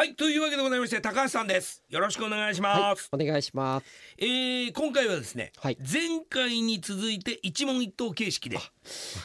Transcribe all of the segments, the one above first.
はいというわけでございまして高橋さんです。よろしくお願いしはいます、、お願いします。えー今回はですね、はい。前回に続いて一問一答形式で。わ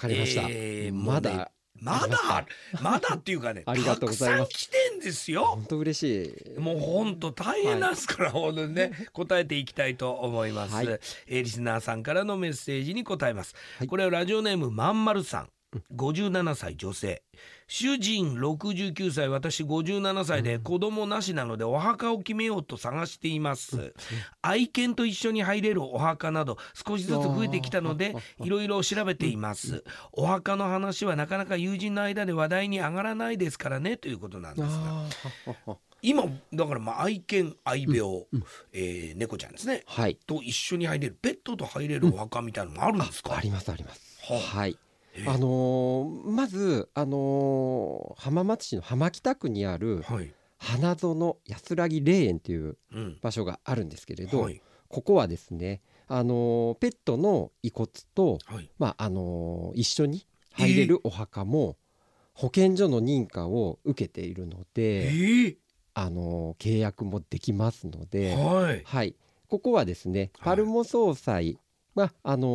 かりました。えーまだ、まだ？まだっていうかね ありがとうございます。たくさん来てんですよ。本当嬉しい。もう本当大変なんですから、本当にね答えていきたいと思います、はい。えーリスナーさんからのメッセージに答えます、はい。これはラジオネームまんまるさん57歳女性。主人69歳私57歳で子供なしなのでお墓を決めようと探しています。愛犬と一緒に入れるお墓など少しずつ増えてきたのでいろいろ調べています。お墓の話はなかなか友人の間で話題に上がらないですからねということなんですが。今だからまあ愛犬愛病、えー猫ちゃんですね。はい。と一緒に入れるペットと入れるお墓みたいなのもあるんですか、ありますあります。はあ。はい。えーあのーまずあのー浜松市の浜北区にあるはい、花園安らぎ霊園といううん。場所があるんですけれど、はい。ここはですね、あのーペットの遺骨と、はい。まああのー一緒に入れるお墓も保健所の認可を受けているのえで、ーあのー契約もできますので、はい。はい、ここはですね、はい。パルモ総裁が、あの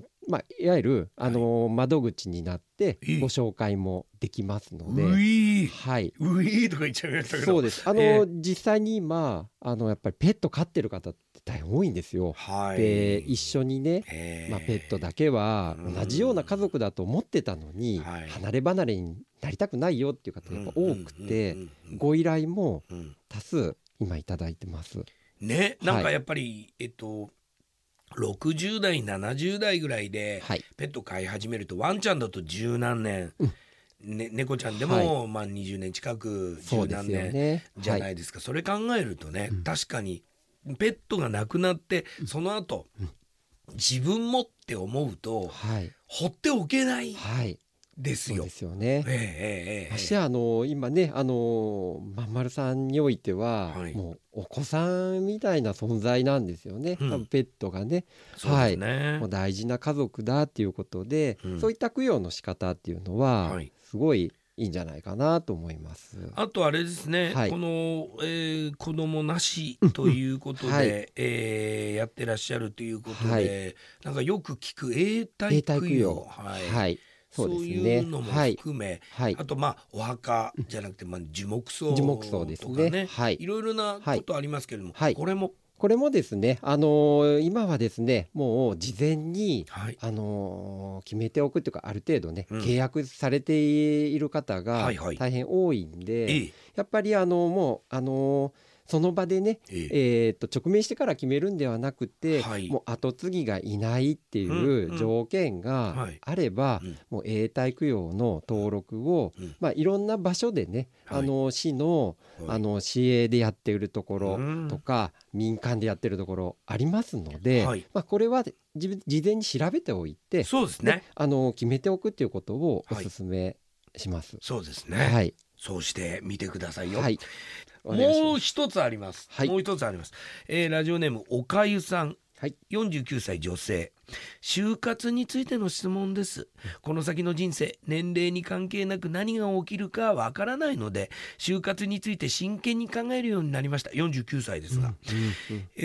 ーまあ、いわゆる、あのー窓口になってええご紹介もできますので、うい。ーはい、ういーとか言っちゃいましたけど。そうです。あのえー実際に今あのやっぱりペット飼ってる方って大変多いんですよ。はい。で一緒にね、えーまあ、ペットだけはうん。同じような家族だと思ってたのに、はい。離れ離れになりたくないよっていう方がやっぱ多くて、うんうんうん。うん。ご依頼もうん。多数今いただいてます。ねなんかはい。やっぱり、えっと60代70代ぐらいではい、ペット飼い始めるとワンちゃんだと十何年、うん。ね、猫ちゃんでも、まあ、20年近く十何年。じゃなはいですか、それ考えるとね、うん。確かにペットが亡くなってその後、うん。自分もって思うとはい、放っておけない。はい、ですよ。で。すよね。ええええええ。ましてやあの今ねあのまんまるさんにおいては、はい。もうお子さんみたいな存在なんですよね、うん。多分ペットがね。そうですね。もう大事な家族だっていうことで、うん。そういった供養の仕方っていうのは、はい。すごいいいんじゃないかなと思います。あとあれですね、はい。この、えー子供なしということで、はい。えーやってらっしゃるということで、はい。なんかよく聞く永代永代供養供養、はい。はい、そそううですいね。うのもはい、含め、はい。あ、とまあお墓じゃなくて、まあ、樹木葬とかねね。はい。い、ろいろなことありますけれども、はい。これも、これもですね、あのー今はですね、もう事前にはい、あのー決めておくというかある程度ね、うん。契約されている方がはいはい。大変多いんで、ええ。やっぱりあのもうあのーその場でね、ええ。えー、と直面してから決めるんではなくて、はい。もう後継ぎがいないっていうんうん。う条件はがい。あれば、うん。もう永代供養の登録を、うん。まあ、いろんな場所でね、はい。あの市のはい。あの市営でやっているところうん。とか、民間でやってるところありますので、はい。まあ、これは事前に調べておいて、そうですね。あの決めておくっていうことをお勧めします。そうですね、はい、そうしてみてくださいよ、はい、もう一つあります、はい。もう一つあります、えーラジオネームおかゆさん。はい。49歳女性就活についての質問です。この先の人生年齢に関係なく何が起きるかわからないので就活について真剣に考えるようになりました。49歳ですが、うんうんえ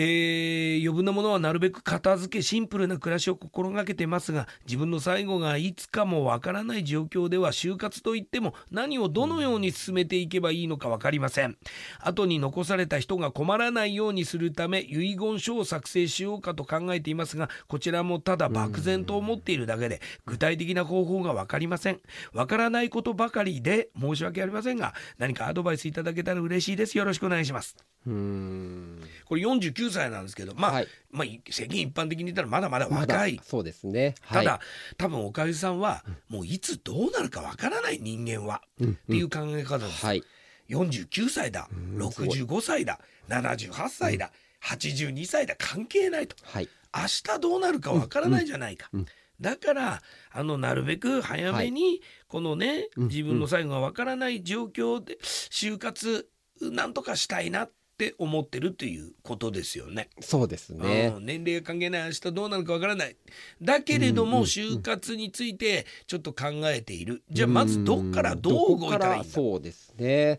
ー余分なものはなるべく片付けシンプルな暮らしを心がけてますが自分の最後がいつかもわからない状況では就活といっても何をどのように進めていけばいいのか分かりません。後に残された人が困らないようにするため遺言書を作成しようかと考えていますがこちらもただ漠然と思っているだけで具体的な方法が分かりません。分からないことばかりで申し訳ありませんが何かアドバイスいただけたら嬉しいです。よろしくお願いします。うーん。これ49歳なんですけどまあ、はい。まあ世間一般的に言ったらまだまだまだ若い、そうですね。ただ、はい多分おかゆさんはもういつどうなるかわからない人間は、うんっていう考え方です、はい、49歳だうん65歳だ78歳だ、82歳だ関係ないと。はい、明日どうなるかわからないじゃないか、だからあのなるべく早めにこのね、うん自分の最後がわからない状況で就活なんとかしたいなって思ってるということですよね。そうですね。う。ん年齢が関係ない明日どうなるかわからない。だけれども就活についてちょっと考えている。じゃあまずどっからどう動いたらいいんだ？ですね。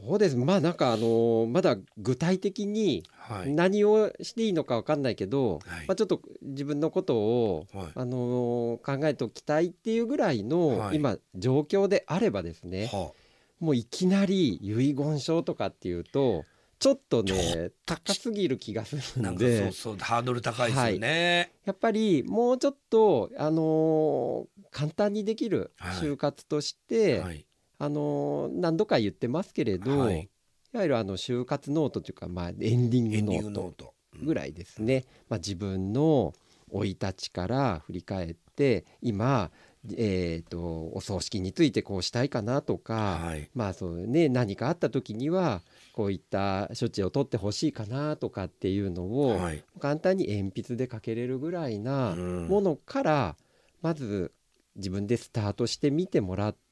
そそうです。まあなんかあのまだ具体的にはい。何をしていいのかわかんないけど、はい。まあ、ちょっと自分のことを、はい。あの考えておきたいっていうぐらいの、はい。今状況であればですねはもういきなり遺言書とかっていうとちょっとね高すぎる気がするんで。かそうそうハードル高いですよね。やっぱりもうちょっと、あのー簡単にできるはい。就活として、はいあのー何度か言ってますけれど、はい。い、わゆるあの就活ノートというか、まあ、エンディングノート。ぐらいですね、まあ、自分の生い立ちから振り返って今、えー、とお葬式についてこうしたいかなとか、はい。まあそうね、何かあった時にはこういった処置を取ってほしいかなとかっていうのをはい。簡単に鉛筆で書けれるぐらいなうん。ものからまず自分でスタートしてみてもらってうん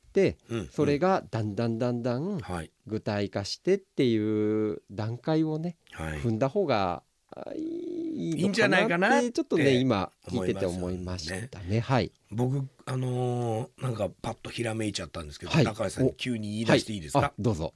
それがだんだんだんだんはい。具体化してっていう段階をねはい。踏んだ方があいいんじゃないかなってちょっとね今聞いてて思いましたね。はい。僕あのーなんかパッとひらめいちゃったんですけど、はい。高橋さんに急に言い出していいですか、あどうぞ。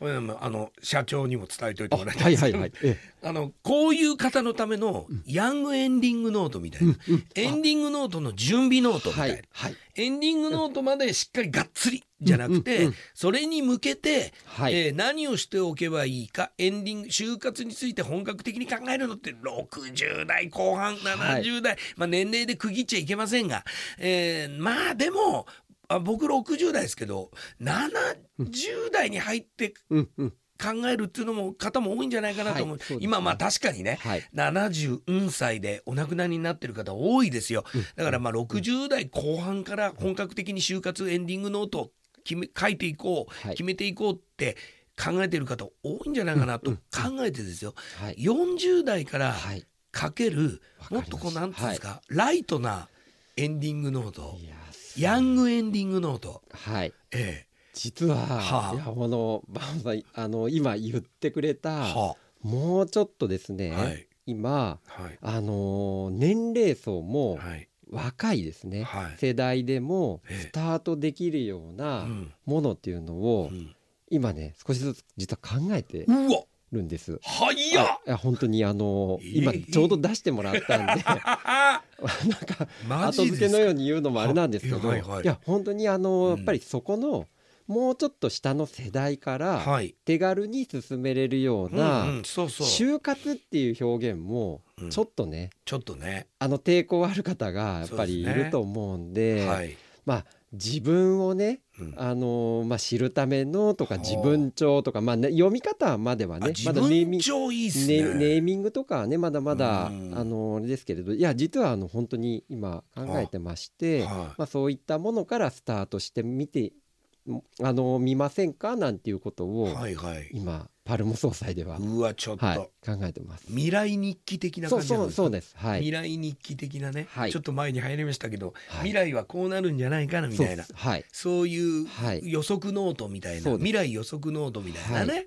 あの社長にも伝えておいてあもらいたいんです。けど、はいはいはい。え あのこういう方のためのヤングエンディングノートみたいな、うんエンディングノートの準備ノートみたな、はいいはい。エンディングノートまでしっかりがっつりじゃなくて、うんうんうん。それに向けて、はい。えー何をしておけばいいかエンディング終活について本格的に考えるのって60代後半70代、まあ、年齢で区切っちゃいけませんが、えーまあでもあ僕60代ですけど70代に入って考えるっていうのも方も多いんじゃないかなと思う,、はいそうね。今まあ確かにねはい。70歳でお亡くなりになってる方多いですよ。だからまあ60代後半から本格的に就活エンディングノートを決め書いていこう、はい。決めていこうって考えてる方多いんじゃないかなとうん考えてですよ。はい。40代からはい。書けるもっとこうなんていうんですか、ライトなエンディングノート。いやヤングエンディングノート。はい。え実は、はあ。いやこのバンさんあの今言ってくれえた、はもうちょっとですね、はい。今はい。あの年齢層もはい。若いですね、はい。世代でもええ。スタートできるよううなん。ものっていうのを、うん。今ね少しずつ実は考えてうわるんです。早っ！あいや本当にあのええ今ちょうど出してもらったんで。なんかマ後付けのように言うのもあれなんですけど、いはいはい。や本当にあの、うん。やっぱりそこのもうちょっと下の世代からはい。手軽に進めれるような、就活っていう表現もうん。ちょっとね、ちょっとね。あの抵抗ある方がやっぱりいると思うんではい、まあ自分をねうん。あのまあ、知るためのとかはあ。自分帳とか、まあね、読み方まではねまだネーミン分帳いいねね。ネーミングとかはねまだまだうん。あのあれですけれどいや実はあの本当に今考えてまして、はまあ、そういったものからスタートしてみてあの見ませんか？なんていうこといをはいはい。今パルモ総裁では、うわちょっと、はい、考えてます。未来日記的なそう感じそうそうです。はい。未未来日記的なね、はい。ちょっと前に入りましたけど、はい。未来はこうなるんじゃないかなみそうたいな。です。はい。そういうはい。予測ノートみたいな、未来予測ノートみたいなね、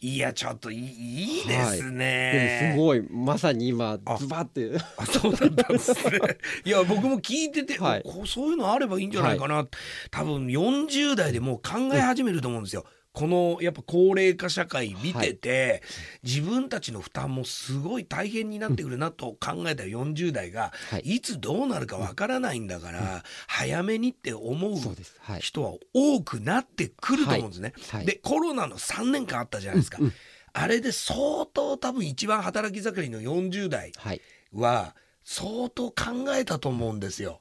い、やちょっといいいいですでもね、すごいまさに今あズバって。あそうだったんですね。いや僕も聞いてて、はい。こうそういうのあればいいんじゃないかな、多分40代でもう考え始めると思うんですよ。このやっぱ高齢化社会見てて、自分たちの負担もすごい大変になってくるなと考えた40代が、はい。い、つどうなるかわからないんだから、早めにって思う人は多くなってくると思うんですね。はい。でコロナの3年間あったじゃないですか。あれで相当多分一番働き盛りの40代はい。は相当考えたと思うんですよ。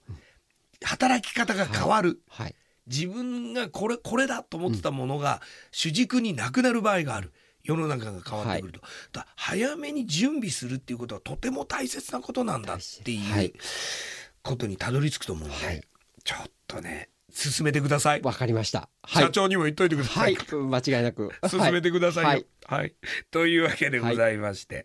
働き方が変わる、はい自分がこれこれだと思ってたものが主軸になくなる場合がある。世の中が変わってくると、だから早めに準備するっていうことはとても大切なことなんだっていう、はい。ことにたどり着くと思うので、はい。ちょっとね進めてください、わかりました。はい。社長にも言っといてくださ、はい。い間違いなく。進めてくださいよ。はい。はい、というわけでございまして、